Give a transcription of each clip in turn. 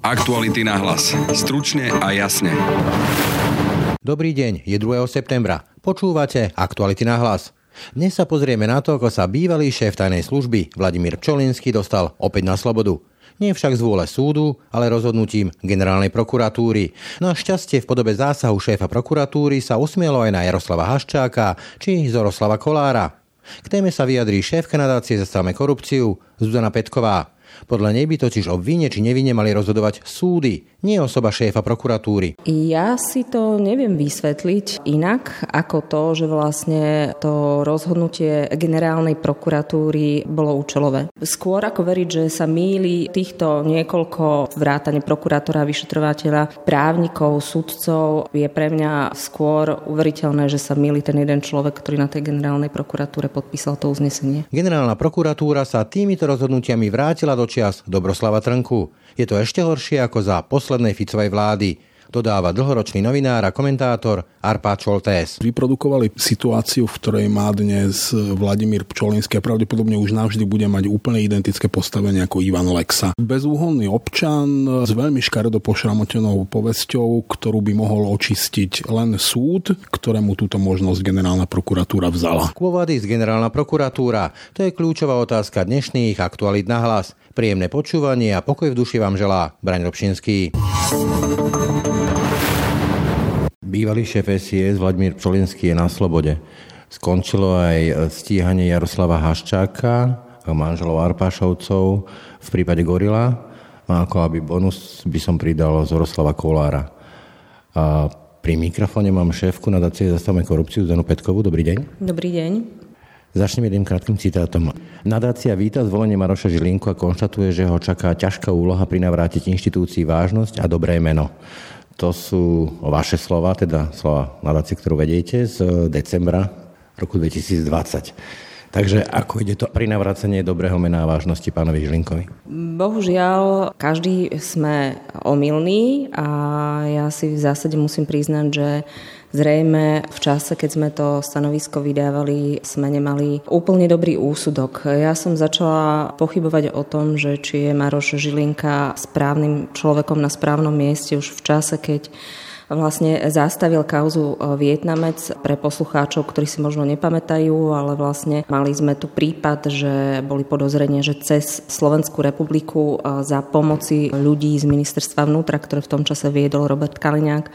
Aktuality na hlas. Stručne a jasne. Dobrý deň, je 2. septembra. Počúvate Aktuality na hlas. Dnes sa pozrieme na to, ako sa bývalý šéf tajnej služby Vladimír Pčolinský dostal opäť na slobodu. Nie však z vôle súdu, ale rozhodnutím generálnej prokuratúry. Na šťastie v podobe zásahu šéfa prokuratúry sa usmielo aj na Jaroslava Haščáka či Zoroslava Kolára. K téme sa vyjadrí šéf nadácie Zastavme korupciu Zuzana Petková. Podľa nej by totiž o vine či nevine mali rozhodovať súdy, nie osoba šéfa prokuratúry. Ja si to neviem vysvetliť inak ako to, že vlastne to rozhodnutie generálnej prokuratúry bolo účelové. Skôr ako veriť, že sa míli týchto niekoľko vrátane prokurátora, vyšetrovateľa, právnikov, sudcov, je pre mňa skôr uveriteľné, že sa míli ten jeden človek, ktorý na tej generálnej prokuratúre podpísal to uznesenie. Generálna prokuratúra sa týmito rozhodnutiami vrátila do čias Dobroslava Trnku. Je to ešte horšie ako za poslednej Ficovej vlády dodáva dlhoročný novinár a komentátor Arpá Čoltés. Vyprodukovali situáciu, v ktorej má dnes Vladimír Pčolinský a pravdepodobne už navždy bude mať úplne identické postavenie ako Ivan Lexa. Bezúhonný občan s veľmi škaredo pošramotenou povesťou, ktorú by mohol očistiť len súd, ktorému túto možnosť generálna prokuratúra vzala. Quo vadis generálna prokuratúra? To je kľúčová otázka dnešných aktualít na hlas. Príjemné počúvanie a pokoj v duši vám želá Braň Robšinský. Bývalý šéf SIS Vladimír Pčolinský je na slobode. Skončilo aj stíhanie Jaroslava Haščáka, manželov Arpášovcov v prípade Gorila. A ako aby bonus by som pridal Zoroslava Kolára. A pri mikrofóne mám šéfku nadácie Zastavme korupciu Zdenu Petkovú. Dobrý deň. Dobrý deň. Začnem jedným krátkým citátom. Nadácia víta zvolenie Maroša Žilinku a konštatuje, že ho čaká ťažká úloha pri navrátiť inštitúcii vážnosť a dobré meno. To sú vaše slova, teda slova nadácie, ktorú vediete z decembra roku 2020. Takže ako ide to pri navracenie dobrého mena a vážnosti pánovi Žilinkovi? Bohužiaľ, každý sme omylní a ja si v zásade musím priznať, že Zrejme v čase, keď sme to stanovisko vydávali, sme nemali úplne dobrý úsudok. Ja som začala pochybovať o tom, že či je Maroš Žilinka správnym človekom na správnom mieste už v čase, keď vlastne zastavil kauzu Vietnamec pre poslucháčov, ktorí si možno nepamätajú, ale vlastne mali sme tu prípad, že boli podozrenie, že cez Slovenskú republiku za pomoci ľudí z ministerstva vnútra, ktoré v tom čase viedol Robert Kaliňák,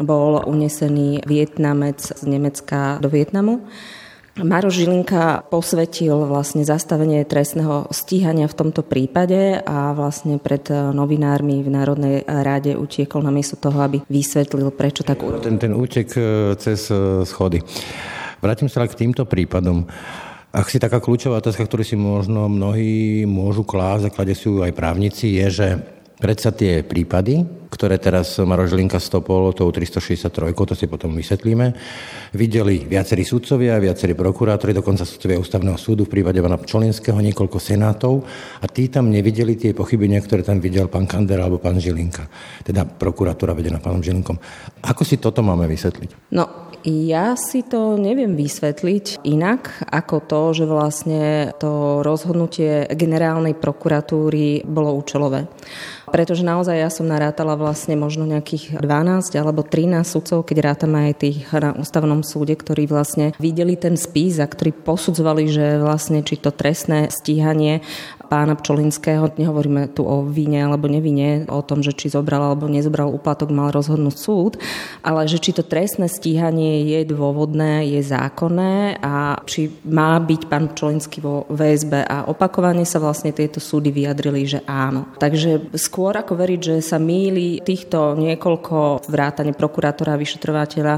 bol unesený Vietnamec z Nemecka do Vietnamu. Maro Žilinka posvetil vlastne zastavenie trestného stíhania v tomto prípade a vlastne pred novinármi v Národnej rade utiekol namiesto toho, aby vysvetlil, prečo tak urobil. Ten, ten útek e, cez e, schody. Vrátim sa k týmto prípadom. Ak si taká kľúčová otázka, ktorú si možno mnohí môžu klásť, a klade si ju aj právnici, je, že predsa tie prípady, ktoré teraz Maroš Žlinka stopol tou 363, to si potom vysvetlíme. Videli viacerí sudcovia, viacerí prokurátori, dokonca sudcovia ústavného súdu v prípade pána Pčolinského, niekoľko senátov a tí tam nevideli tie pochybenia, ktoré tam videl pán Kander alebo pán Žilinka, teda prokuratúra vedená pánom Žilinkom. Ako si toto máme vysvetliť? No, ja si to neviem vysvetliť inak ako to, že vlastne to rozhodnutie generálnej prokuratúry bolo účelové. Pretože naozaj ja som narátala vlastne možno nejakých 12 alebo 13 sudcov, keď rátame aj tých na ústavnom súde, ktorí vlastne videli ten spis a ktorí posudzovali, že vlastne či to trestné stíhanie pána Pčolinského, nehovoríme tu o vine alebo nevine, o tom, že či zobral alebo nezobral úplatok, mal rozhodnúť súd, ale že či to trestné stíhanie je dôvodné, je zákonné a či má byť pán Pčolinský vo VSB a opakovane sa vlastne tieto súdy vyjadrili, že áno. Takže skôr ako veriť, že sa míli týchto niekoľko vrátane prokurátora a vyšetrovateľa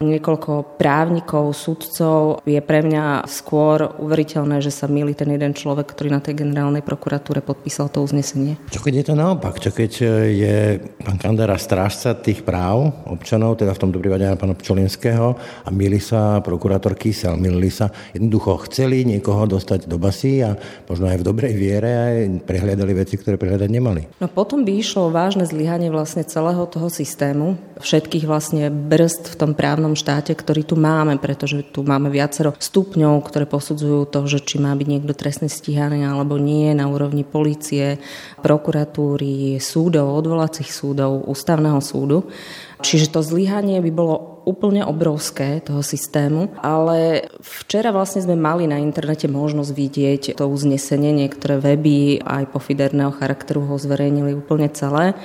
niekoľko právnikov, sudcov. Je pre mňa skôr uveriteľné, že sa milí ten jeden človek, ktorý na tej generálnej prokuratúre podpísal to uznesenie. Čo keď je to naopak? Čo keď e, je pán Kandera strážca tých práv občanov, teda v tomto prípade aj pána Pčolinského a milí sa prokurátor Kysel, milili sa, jednoducho chceli niekoho dostať do basy a možno aj v dobrej viere aj prehliadali veci, ktoré prehliadať nemali. No potom by išlo vážne zlyhanie vlastne celého toho systému, všetkých vlastne brzd v tom právnom právnom štáte, ktorý tu máme, pretože tu máme viacero stupňov, ktoré posudzujú to, že či má byť niekto trestne stíhaný alebo nie na úrovni policie, prokuratúry, súdov, odvolacích súdov, ústavného súdu. Čiže to zlyhanie by bolo úplne obrovské toho systému, ale včera vlastne sme mali na internete možnosť vidieť to uznesenie, niektoré weby aj pofiderného charakteru ho zverejnili úplne celé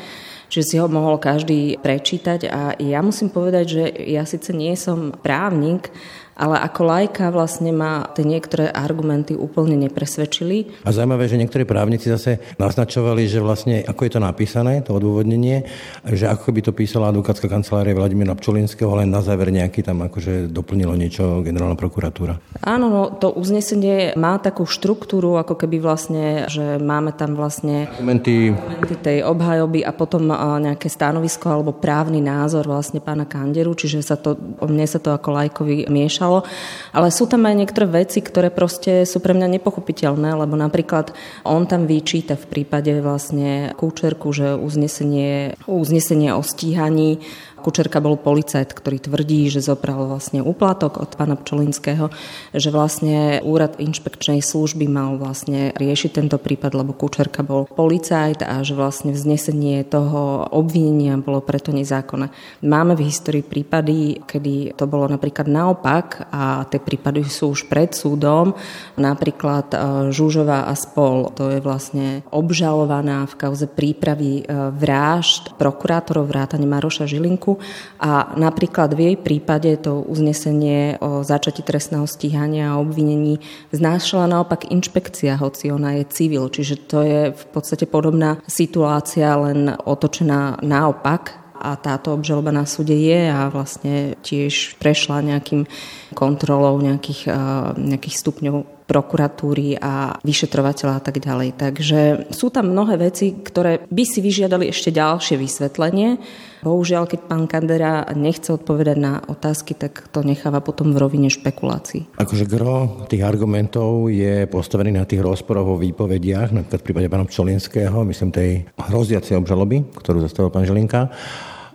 že si ho mohol každý prečítať. A ja musím povedať, že ja síce nie som právnik, ale ako lajka vlastne ma tie niektoré argumenty úplne nepresvedčili. A zaujímavé, že niektorí právnici zase naznačovali, že vlastne ako je to napísané, to odôvodnenie, že ako by to písala advokátska kancelária Vladimíra Pčolinského, len na záver nejaký tam akože doplnilo niečo generálna prokuratúra. Áno, no, to uznesenie má takú štruktúru, ako keby vlastne, že máme tam vlastne argumenty, argumenty tej obhajoby a potom nejaké stanovisko alebo právny názor vlastne pána Kanderu, čiže sa to, mne sa to ako lajkovi mieša zmiešalo. Ale sú tam aj niektoré veci, ktoré proste sú pre mňa nepochopiteľné, lebo napríklad on tam vyčíta v prípade vlastne Kúčerku, že uznesenie, uznesenie o stíhaní Kučerka bol policajt, ktorý tvrdí, že zopral vlastne úplatok od pána Pčolinského, že vlastne úrad inšpekčnej služby mal vlastne riešiť tento prípad, lebo Kučerka bol policajt a že vlastne vznesenie toho obvinenia bolo preto nezákonné. Máme v histórii prípady, kedy to bolo napríklad naopak a tie prípady sú už pred súdom. Napríklad e, Žužová a spol, to je vlastne obžalovaná v kauze prípravy e, vražd prokurátorov vrátane Maroša Žilinku a napríklad v jej prípade to uznesenie o začati trestného stíhania a obvinení znášala naopak inšpekcia, hoci ona je civil, čiže to je v podstate podobná situácia, len otočená naopak. A táto obžaloba na súde je a vlastne tiež prešla nejakým kontrolou nejakých, nejakých stupňov prokuratúry a vyšetrovateľa a tak ďalej. Takže sú tam mnohé veci, ktoré by si vyžiadali ešte ďalšie vysvetlenie. Bohužiaľ, keď pán Kandera nechce odpovedať na otázky, tak to necháva potom v rovine špekulácií. Akože gro tých argumentov je postavený na tých rozporoch o výpovediach, napríklad v prípade pána Pčolinského, myslím tej hroziacej obžaloby, ktorú zastavil pán Žilinka.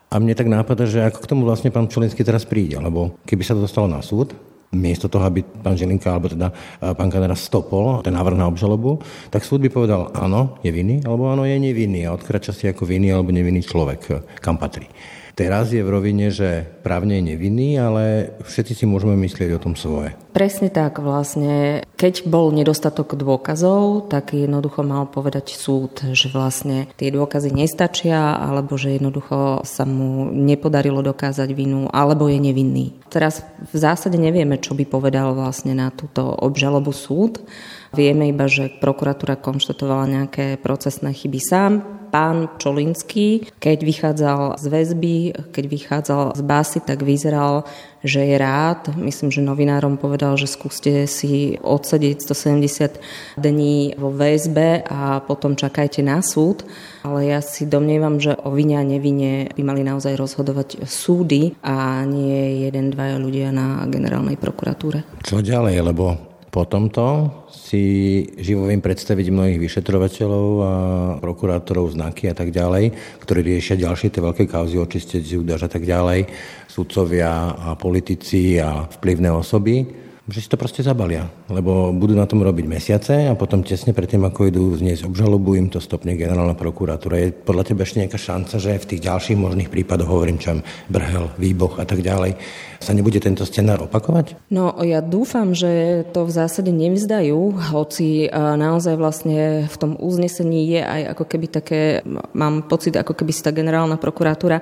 A mne tak nápada, že ako k tomu vlastne pán Pčolinský teraz príde, lebo keby sa to dostalo na súd, miesto toho, aby pán Žilinka alebo teda pán Kanera stopol ten návrh na obžalobu, tak súd by povedal áno, je vinný, alebo áno, je nevinný a odkrača si ako vinný alebo nevinný človek, kam patrí. Teraz je v rovine, že právne je nevinný, ale všetci si môžeme myslieť o tom svoje. Presne tak vlastne. Keď bol nedostatok dôkazov, tak jednoducho mal povedať súd, že vlastne tie dôkazy nestačia, alebo že jednoducho sa mu nepodarilo dokázať vinu, alebo je nevinný. Teraz v zásade nevieme, čo by povedal vlastne na túto obžalobu súd. Vieme iba, že prokuratúra konštatovala nejaké procesné chyby sám, pán Čolinský, keď vychádzal z väzby, keď vychádzal z básy, tak vyzeral, že je rád. Myslím, že novinárom povedal, že skúste si odsedieť 170 dní vo väzbe a potom čakajte na súd. Ale ja si domnievam, že o vine a nevine by mali naozaj rozhodovať súdy a nie jeden, dvaja ľudia na generálnej prokuratúre. Čo ďalej, lebo po tomto si živo viem predstaviť mnohých vyšetrovateľov a prokurátorov, znaky a tak ďalej, ktorí riešia ďalšie tie veľké kauzy, očistec, a tak ďalej, sudcovia a politici a vplyvné osoby že si to proste zabalia, lebo budú na tom robiť mesiace a potom tesne predtým, ako idú zniesť obžalobu, im to stopne generálna prokuratúra. Je podľa teba ešte nejaká šanca, že v tých ďalších možných prípadoch, hovorím čo Brhel, Výboch a tak ďalej, sa nebude tento scenár opakovať? No ja dúfam, že to v zásade nevzdajú, hoci naozaj vlastne v tom uznesení je aj ako keby také, mám pocit, ako keby si tá generálna prokuratúra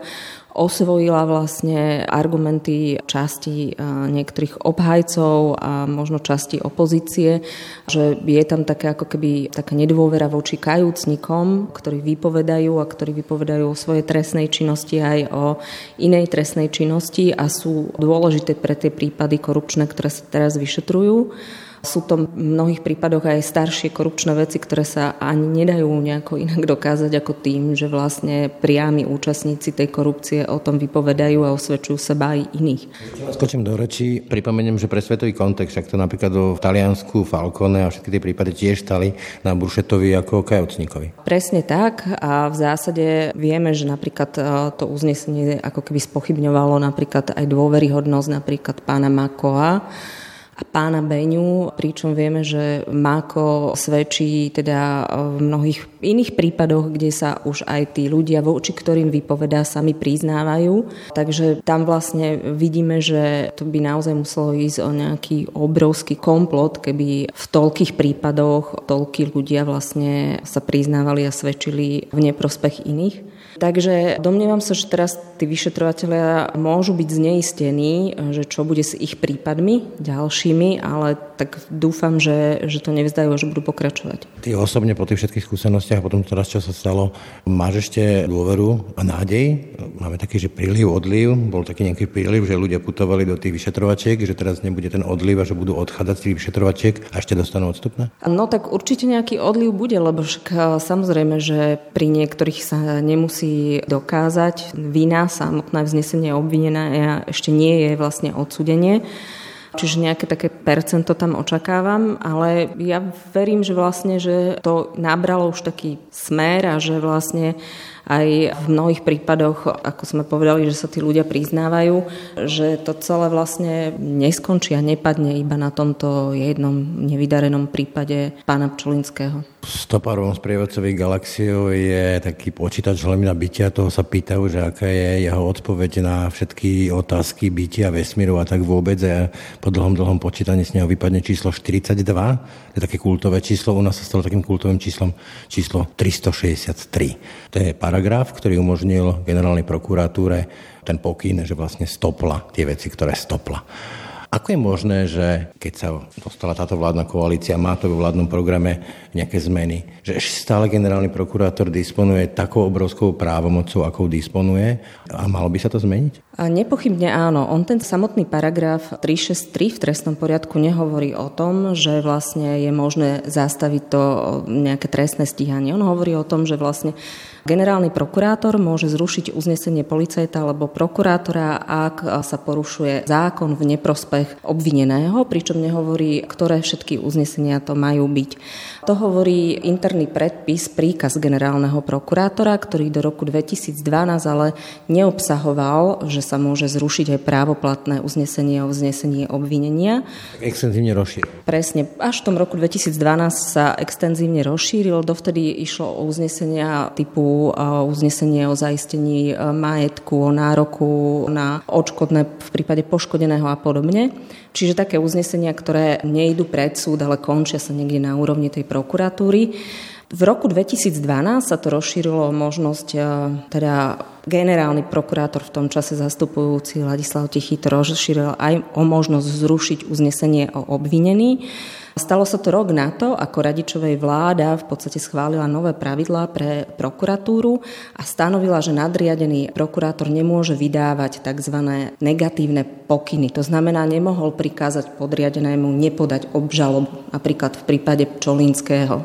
osvojila vlastne argumenty časti niektorých obhajcov a možno časti opozície, že je tam také ako keby taká nedôvera voči kajúcnikom, ktorí vypovedajú a ktorí vypovedajú o svojej trestnej činnosti aj o inej trestnej činnosti a sú dôležité pre tie prípady korupčné, ktoré sa teraz vyšetrujú. Sú to v mnohých prípadoch aj staršie korupčné veci, ktoré sa ani nedajú nejako inak dokázať ako tým, že vlastne priami účastníci tej korupcie o tom vypovedajú a osvedčujú seba aj iných. Skočím do reči, pripomeniem, že pre svetový kontext, však to napríklad v Taliansku, Falcone a všetky tie prípady tiež stali na Buršetovi ako kajocníkovi. Presne tak a v zásade vieme, že napríklad e, to uznesenie ako keby spochybňovalo napríklad aj dôveryhodnosť napríklad pána Makoa, a pána Beňu, pričom vieme, že Máko svedčí teda v mnohých iných prípadoch, kde sa už aj tí ľudia, voči ktorým vypovedá, sami priznávajú. Takže tam vlastne vidíme, že to by naozaj muselo ísť o nejaký obrovský komplot, keby v toľkých prípadoch toľkí ľudia vlastne sa priznávali a svedčili v neprospech iných. Takže domnievam sa, že teraz tí vyšetrovateľia môžu byť zneistení, že čo bude s ich prípadmi ďalšími, ale tak dúfam, že, že to nevzdajú a že budú pokračovať. Ty osobne po tých všetkých skúsenostiach, potom teraz, čo sa stalo, máš ešte dôveru a nádej? Máme taký, že príliv, odliv, bol taký nejaký príliv, že ľudia putovali do tých vyšetrovačiek, že teraz nebude ten odliv a že budú odchádzať z tých vyšetrovačiek a ešte dostanú odstupné? No tak určite nejaký odliv bude, lebo však samozrejme, že pri niektorých sa nemusí musí dokázať. Vina samotné vznesenie obvinená ešte nie je vlastne odsudenie. Čiže nejaké také percento tam očakávam, ale ja verím, že vlastne, že to nabralo už taký smer a že vlastne aj v mnohých prípadoch, ako sme povedali, že sa tí ľudia priznávajú, že to celé vlastne neskončí a nepadne iba na tomto jednom nevydarenom prípade pána Pčolinského. Stopárom sprievodcových galaxiou je taký počítač hlavná bytia, toho sa pýtajú, že aká je jeho odpoveď na všetky otázky bytia, vesmíru a tak vôbec. A po dlhom, dlhom počítaní z neho vypadne číslo 42, to je také kultové číslo, u nás sa stalo takým kultovým číslom číslo 363. To je paragraf, ktorý umožnil generálnej prokuratúre ten pokyn, že vlastne stopla tie veci, ktoré stopla. Ako je možné, že keď sa dostala táto vládna koalícia, má to vo vládnom programe nejaké zmeny, že ešte stále generálny prokurátor disponuje takou obrovskou právomocou, akou disponuje a malo by sa to zmeniť? A nepochybne áno. On ten samotný paragraf 363 v trestnom poriadku nehovorí o tom, že vlastne je možné zastaviť to nejaké trestné stíhanie. On hovorí o tom, že vlastne Generálny prokurátor môže zrušiť uznesenie policajta alebo prokurátora, ak sa porušuje zákon v neprospech obvineného, pričom nehovorí, ktoré všetky uznesenia to majú byť. To hovorí interný predpis, príkaz generálneho prokurátora, ktorý do roku 2012 ale neobsahoval, že sa môže zrušiť aj právoplatné uznesenie o vznesení obvinenia. Extenzívne rozšíril. Presne. Až v tom roku 2012 sa extenzívne rozšíril. Dovtedy išlo o uznesenia typu uznesenie o zaistení e, majetku, o nároku na odškodné v prípade poškodeného a podobne. Čiže také uznesenia, ktoré nejdu pred súd, ale končia sa niekde na úrovni tej prokuratúry. V roku 2012 sa to rozšírilo možnosť, e, teda generálny prokurátor v tom čase zastupujúci Ladislav Tichý to rozšíril aj o možnosť zrušiť uznesenie o obvinení. Stalo sa to rok na to, ako radičovej vláda v podstate schválila nové pravidlá pre prokuratúru a stanovila, že nadriadený prokurátor nemôže vydávať tzv. negatívne pokyny. To znamená, nemohol prikázať podriadenému nepodať obžalobu, napríklad v prípade Čolínského.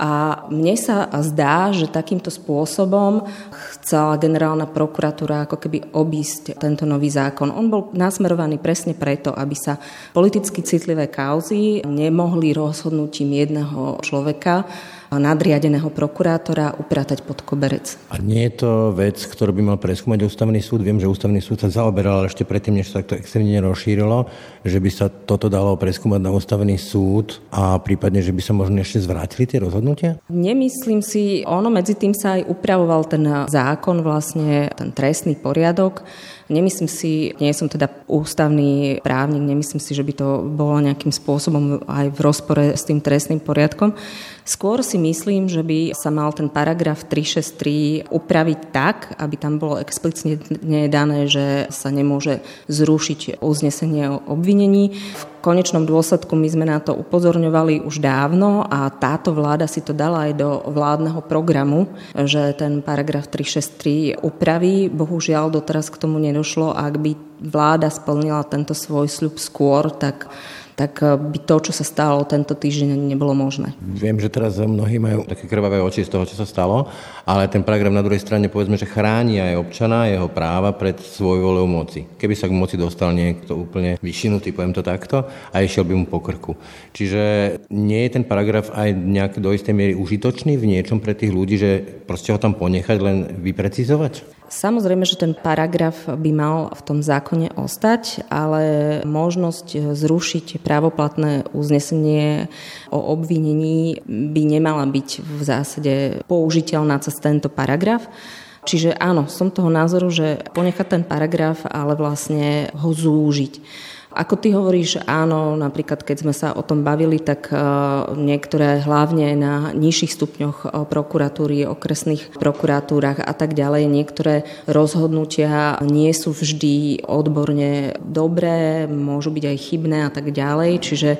A mne sa zdá, že takýmto spôsobom chcela generálna prokuratúra ako keby obísť tento nový zákon. On bol nasmerovaný presne preto, aby sa politicky citlivé kauzy nemohli rozhodnutím jedného človeka nadriadeného prokurátora upratať pod koberec. A nie je to vec, ktorú by mal preskúmať ústavný súd? Viem, že ústavný súd sa zaoberal, ale ešte predtým, než sa to extrémne rozšírilo, že by sa toto dalo preskúmať na ústavný súd a prípadne, že by sa možno ešte zvrátili tie rozhodnutia? Nemyslím si, ono medzi tým sa aj upravoval ten zákon, vlastne ten trestný poriadok, Nemyslím si, nie som teda ústavný právnik, nemyslím si, že by to bolo nejakým spôsobom aj v rozpore s tým trestným poriadkom. Skôr si myslím, že by sa mal ten paragraf 363 upraviť tak, aby tam bolo explicitne dané, že sa nemôže zrušiť uznesenie o obvinení. V konečnom dôsledku my sme na to upozorňovali už dávno a táto vláda si to dala aj do vládneho programu, že ten paragraf 363 upraví. Bohužiaľ doteraz k tomu nedošlo. Ak by vláda splnila tento svoj sľub skôr, tak tak eh, by to, čo sa stalo tento týždeň, nebolo možné. Viem, že teraz mnohí majú také krvavé oči z toho, čo sa stalo, ale ten paragraf na druhej strane povedzme, že chráni aj občana, jeho práva pred svojvolou moci. Keby sa k moci dostal niekto úplne vyšinutý, poviem to takto, a išiel by mu po krku. Čiže nie je ten paragraf aj nejak do istej miery užitočný v niečom pre tých ľudí, že proste ho tam ponechať, len vyprecizovať? Samozrejme, že ten paragraf by mal v tom zákone ostať, ale možnosť zrušiť právoplatné uznesenie o obvinení by nemala byť v zásade použiteľná cez tento paragraf. Čiže áno, som toho názoru, že ponechať ten paragraf, ale vlastne ho zúžiť. Ako ty hovoríš, áno, napríklad keď sme sa o tom bavili, tak e, niektoré hlavne na nižších stupňoch e, prokuratúry, okresných prokuratúrach a tak ďalej, niektoré rozhodnutia nie sú vždy odborne dobré, môžu byť aj chybné a tak ďalej, čiže e,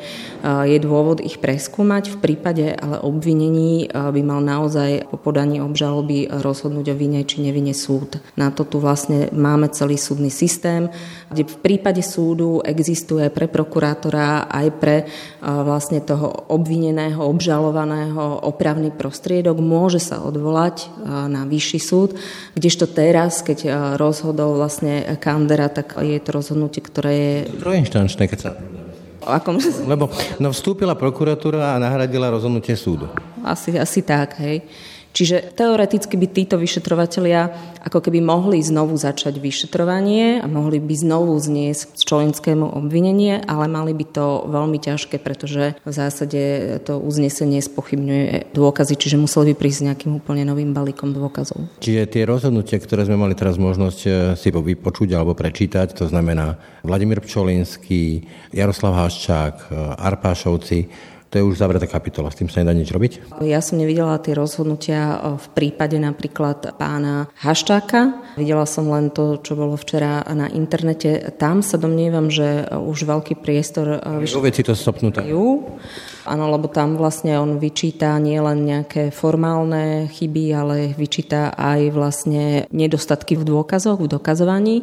je dôvod ich preskúmať. V prípade ale obvinení by mal naozaj po podaní obžaloby rozhodnúť o vine či nevine súd. Na to tu vlastne máme celý súdny systém, kde v prípade súdu existuje pre prokurátora aj pre e, vlastne toho obvineného, obžalovaného opravný prostriedok, môže sa odvolať e, na vyšší súd, kdežto teraz, keď e, rozhodol vlastne Kandera, tak je to rozhodnutie, ktoré je... Trojinštančné, keď sa... Akom... Lebo no, vstúpila prokuratúra a nahradila rozhodnutie súdu. Asi, asi tak, hej. Čiže teoreticky by títo vyšetrovatelia ako keby mohli znovu začať vyšetrovanie a mohli by znovu zniesť čolinskému obvinenie, ale mali by to veľmi ťažké, pretože v zásade to uznesenie spochybňuje dôkazy, čiže museli by prísť nejakým úplne novým balíkom dôkazov. Čiže tie rozhodnutia, ktoré sme mali teraz možnosť eh, si vypočuť alebo prečítať, to znamená Vladimír Pčolinský, Jaroslav Haščák, eh, Arpášovci, to je už zavretá kapitola, s tým sa nedá nič robiť? Ja som nevidela tie rozhodnutia v prípade napríklad pána Haštáka. Videla som len to, čo bolo včera na internete. Tam sa domnievam, že už veľký priestor... Vo veci to stopnuté. Áno, lebo tam vlastne on vyčíta nielen nejaké formálne chyby, ale vyčíta aj vlastne nedostatky v dôkazoch, v dokazovaní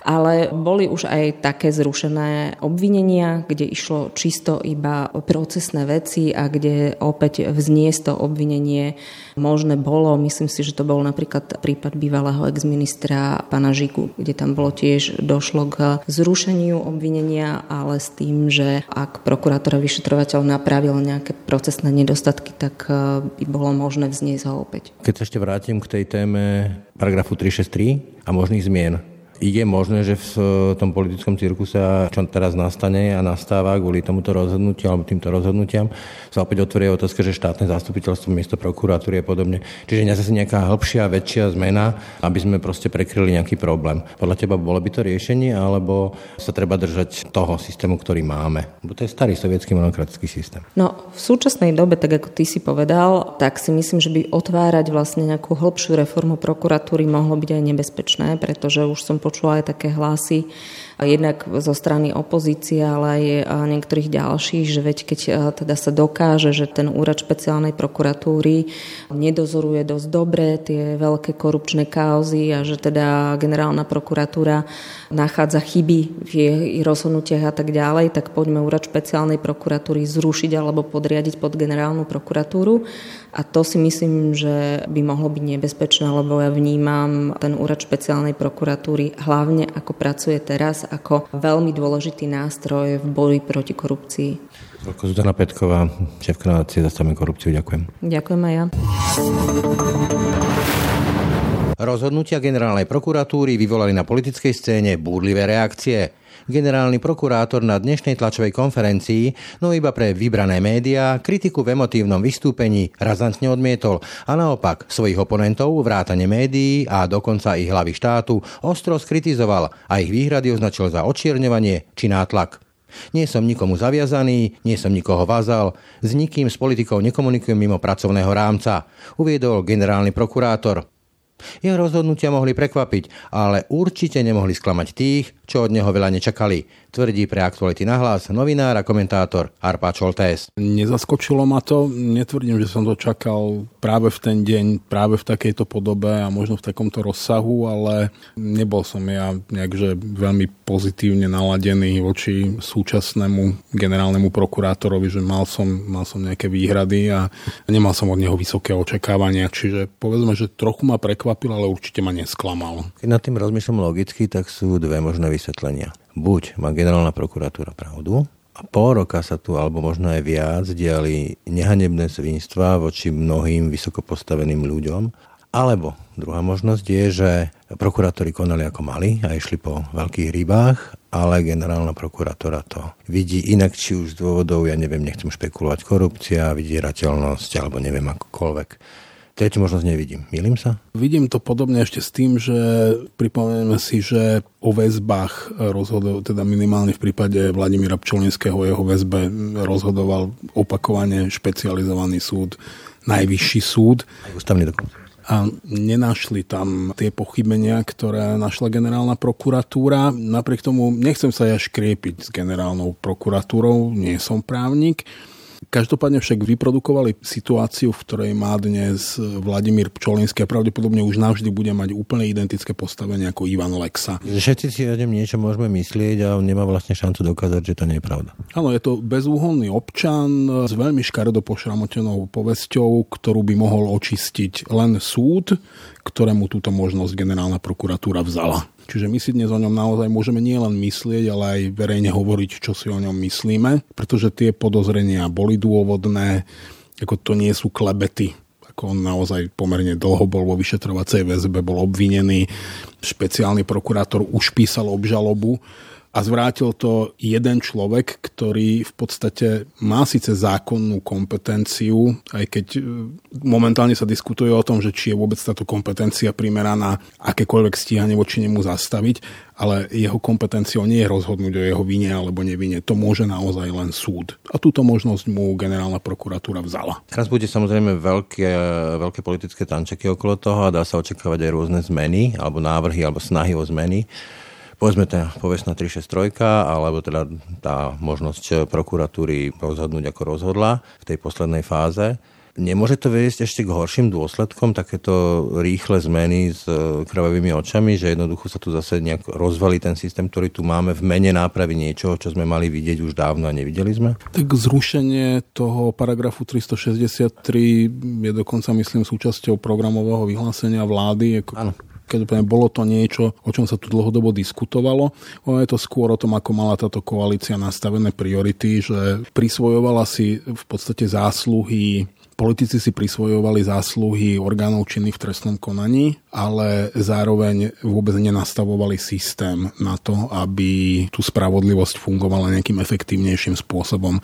ale boli už aj také zrušené obvinenia, kde išlo čisto iba o procesné veci a kde opäť vzniesť to obvinenie možné bolo. Myslím si, že to bol napríklad prípad bývalého exministra pana Žigu, kde tam bolo tiež došlo k zrušeniu obvinenia, ale s tým, že ak prokurátor a vyšetrovateľ napravil nejaké procesné nedostatky, tak eh, by bolo možné vzniesť ho opäť. Keď sa ešte vrátim k tej téme paragrafu 363 a možných zmien, je možné, že v tom politickom cirkuse, čo teraz nastane a nastáva kvôli tomuto rozhodnutiu alebo týmto rozhodnutiam, sa opäť otvorí otázka, že štátne zastupiteľstvo miesto prokuratúry a podobne. Čiže zase nejaká hĺbšia, väčšia zmena, aby sme proste prekryli nejaký problém. Podľa teba bolo by to riešenie, alebo sa treba držať toho systému, ktorý máme? Bo to je starý sovietský monokratický systém. No, v súčasnej dobe, tak ako ty si povedal, tak si myslím, že by otvárať vlastne nejakú hĺbšiu reformu prokuratúry mohlo byť aj nebezpečné, pretože už som počula aj také hlasy, jednak zo strany opozície, ale aj niektorých ďalších, že veď keď teda sa dokáže, že ten úrad špeciálnej prokuratúry nedozoruje dosť dobre tie veľké korupčné kauzy a že teda generálna prokuratúra nachádza chyby v jej rozhodnutiach a tak ďalej, tak poďme úrad špeciálnej prokuratúry zrušiť alebo podriadiť pod generálnu prokuratúru. A to si myslím, že by mohlo byť nebezpečné, lebo ja vnímam ten úrad špeciálnej prokuratúry hlavne ako pracuje teraz, ako veľmi dôležitý nástroj v boji proti korupcii. Toľko Zuzana Petková, šéfka nadácie Zastavme korupciu. Ďakujem. Ďakujem aj ja. Rozhodnutia generálnej prokuratúry vyvolali na politickej scéne búrlivé reakcie generálny prokurátor na dnešnej tlačovej konferencii, no iba pre vybrané médiá, kritiku v emotívnom vystúpení razantne odmietol a naopak svojich oponentov, vrátane médií a dokonca ich hlavy štátu ostro skritizoval a ich výhrady označil za očierňovanie či nátlak. Nie som nikomu zaviazaný, nie som nikoho vázal, s nikým s politikou nekomunikujem mimo pracovného rámca, uviedol generálny prokurátor. Jeho rozhodnutia mohli prekvapiť, ale určite nemohli sklamať tých, čo od neho veľa nečakali tvrdí pre aktuality na hlas novinár a komentátor Arpa Čoltés. Nezaskočilo ma to, netvrdím, že som to čakal práve v ten deň, práve v takejto podobe a možno v takomto rozsahu, ale nebol som ja nejakže veľmi pozitívne naladený voči súčasnému generálnemu prokurátorovi, že mal som, mal som nejaké výhrady a nemal som od neho vysoké očakávania, čiže povedzme, že trochu ma prekvapil, ale určite ma nesklamal. Keď nad tým rozmýšľam logicky, tak sú dve možné vysvetlenia buď má generálna prokuratúra pravdu, a pol roka sa tu, alebo možno aj viac, diali nehanebné svinstva voči mnohým vysoko postaveným ľuďom Alebo druhá možnosť je, že prokurátori konali ako mali a išli po veľkých rybách, ale generálna prokurátora to vidí inak, či už z dôvodov, ja neviem, nechcem špekulovať, korupcia, vydierateľnosť alebo neviem akokoľvek. Tretiu možnosť nevidím. Milím sa? Vidím to podobne ešte s tým, že pripomenieme si, že o väzbách rozhodol, teda minimálne v prípade Vladimíra Pčolinského jeho väzbe rozhodoval opakovane špecializovaný súd, najvyšší súd. Aj ústavný dokonca a nenašli tam tie pochybenia, ktoré našla generálna prokuratúra. Napriek tomu nechcem sa ja škriepiť s generálnou prokuratúrou, nie som právnik, Každopádne však vyprodukovali situáciu, v ktorej má dnes Vladimír Pčolinský a pravdepodobne už navždy bude mať úplne identické postavenie ako Ivan Lexa. Všetci si o ňom niečo môžeme myslieť a on nemá vlastne šancu dokázať, že to nie je pravda. Áno, je to bezúhonný občan s veľmi škaredo pošramotenou povesťou, ktorú by mohol očistiť len súd, ktorému túto možnosť generálna prokuratúra vzala. Čiže my si dnes o ňom naozaj môžeme nielen myslieť, ale aj verejne hovoriť, čo si o ňom myslíme, pretože tie podozrenia boli dôvodné, ako to nie sú klebety, ako on naozaj pomerne dlho bol vo vyšetrovacej väzbe, bol obvinený. Špeciálny prokurátor už písal obžalobu a zvrátil to jeden človek, ktorý v podstate má síce zákonnú kompetenciu, aj keď e, momentálne sa diskutuje o tom, že či je vôbec táto kompetencia primeraná akékoľvek stíhanie voči nemu zastaviť, ale jeho kompetenciou nie je rozhodnúť o jeho vine alebo nevine. To môže naozaj len súd. A túto možnosť mu generálna prokuratúra vzala. Teraz bude samozrejme veľké, veľké politické tančeky okolo toho a dá sa očakávať aj rôzne zmeny, alebo návrhy, alebo snahy o zmeny povedzme tá povestná 363, alebo teda tá možnosť prokuratúry rozhodnúť, ako rozhodla v tej poslednej fáze. Nemôže to viesť ešte k horším dôsledkom, takéto rýchle zmeny s e, krvavými očami, že jednoducho sa tu zase nejak rozvalí ten systém, ktorý tu máme v mene nápravy niečoho, čo sme mali vidieť už dávno a nevideli sme? Tak zrušenie toho paragrafu 363 je dokonca, myslím, súčasťou programového vyhlásenia vlády. Áno Každopádne bolo to niečo, o čom sa tu dlhodobo diskutovalo. Ono je to skôr o tom, ako mala táto koalícia nastavené priority, že prisvojovala si v podstate zásluhy Politici si prisvojovali zásluhy orgánov činných v trestnom konaní, ale zároveň vôbec nenastavovali systém na to, aby tú spravodlivosť fungovala nejakým efektívnejším spôsobom.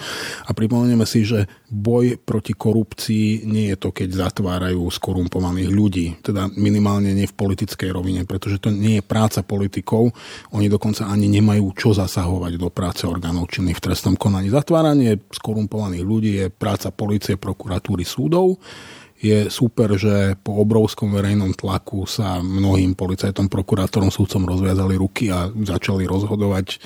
A pripomenieme si, že boj proti korupcii nie je to, keď zatvárajú skorumpovaných ľudí, teda minimálne nie v politickej rovine, pretože to nie je práca politikov, oni dokonca ani nemajú čo zasahovať do práce orgánov činných v trestnom konaní. Zatváranie skorumpovaných ľudí je práca policie, prokuratúry, súdov. Je super, že po obrovskom verejnom tlaku sa mnohým policajtom, prokurátorom, súdcom rozviazali ruky a začali rozhodovať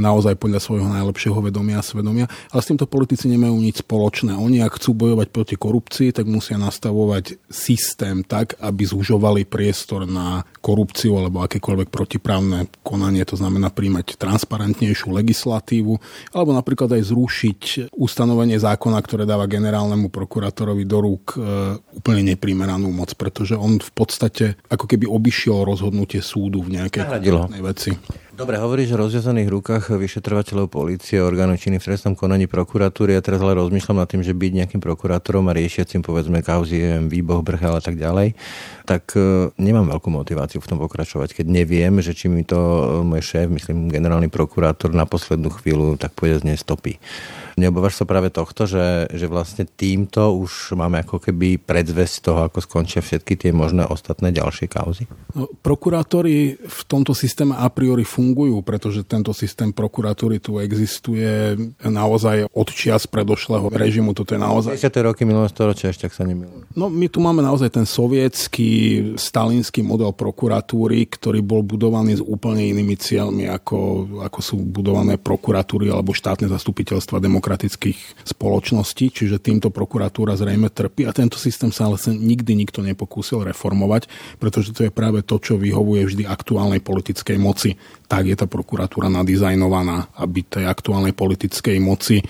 naozaj podľa svojho najlepšieho vedomia a svedomia. Ale s týmto politici nemajú nič spoločné. Oni, ak chcú bojovať proti korupcii, tak musia nastavovať systém tak, aby zužovali priestor na korupciu alebo akékoľvek protiprávne konanie, to znamená príjmať transparentnejšiu legislatívu, alebo napríklad aj zrušiť ustanovenie zákona, ktoré dáva generálnemu prokurátorovi do rúk e, úplne neprimeranú moc, pretože on v podstate ako keby obišiel rozhodnutie súdu v nejakej veci. Dobre, hovoríš o rozviazaných rukách vyšetrovateľov policie, orgánov činy v trestnom konaní prokuratúry. Ja teraz ale rozmýšľam nad tým, že byť nejakým prokurátorom a riešiacim povedzme kauzy, výboh, brchal a tak ďalej, tak e, nemám veľkú motiváciu v tom pokračovať, keď neviem, že či mi to e, môj šéf, myslím generálny prokurátor na poslednú chvíľu tak povedať nestopí. Neobávaš sa práve tohto, že, že vlastne týmto už máme ako keby predzvesť toho, ako skončia všetky tie možné ostatné ďalšie kauzy? No, prokurátori v tomto systéme a priori fungujú, pretože tento systém prokuratúry tu existuje naozaj od čias predošlého režimu. Toto je naozaj... 10. roky minulého storočia ešte, ak sa nemýlim. No my tu máme naozaj ten sovietský, stalinský model prokuratúry, ktorý bol budovaný s úplne inými cieľmi, ako, ako sú budované prokuratúry alebo štátne zastupiteľstva demokracie demokratických spoločností, čiže týmto prokuratúra zrejme trpí a tento systém sa ale nikdy nikto nepokúsil reformovať, pretože to je práve to, čo vyhovuje vždy aktuálnej politickej moci. Tak je tá prokuratúra nadizajnovaná, aby tej aktuálnej politickej moci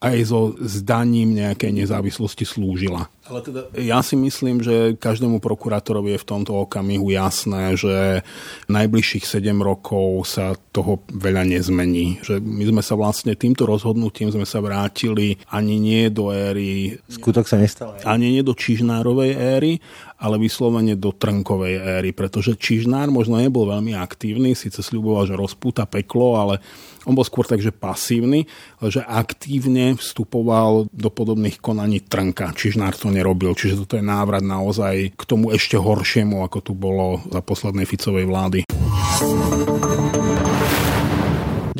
aj so zdaním nejakej nezávislosti slúžila. Ale teda ja si myslím, že každému prokurátorovi je v tomto okamihu jasné, že najbližších 7 rokov sa toho veľa nezmení. Že my sme sa vlastne týmto rozhodnutím sme sa vrátili ani nie do éry... Skutok sa nestal. Ani nie do Čižnárovej éry, ale vyslovene do Trnkovej éry, pretože Čižnár možno nebol veľmi aktívny, síce sľuboval, že rozpúta peklo, ale on bol skôr takže pasívny, že aktívne vstupoval do podobných konaní Trnka. Čižnár to nerobil, čiže toto je návrat naozaj k tomu ešte horšiemu, ako tu bolo za poslednej Ficovej vlády.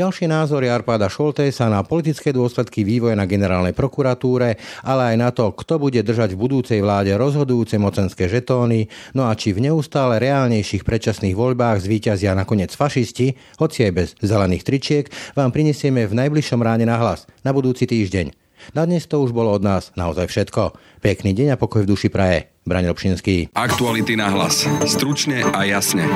Ďalšie názory Arpáda sa na politické dôsledky vývoja na generálnej prokuratúre, ale aj na to, kto bude držať v budúcej vláde rozhodujúce mocenské žetóny, no a či v neustále reálnejších predčasných voľbách zvíťazia nakoniec fašisti, hoci aj bez zelených tričiek, vám prinesieme v najbližšom ráne na hlas, na budúci týždeň. Na dnes to už bolo od nás naozaj všetko. Pekný deň a pokoj v duši praje. Braň Robšinský. Aktuality na hlas. Stručne a jasne.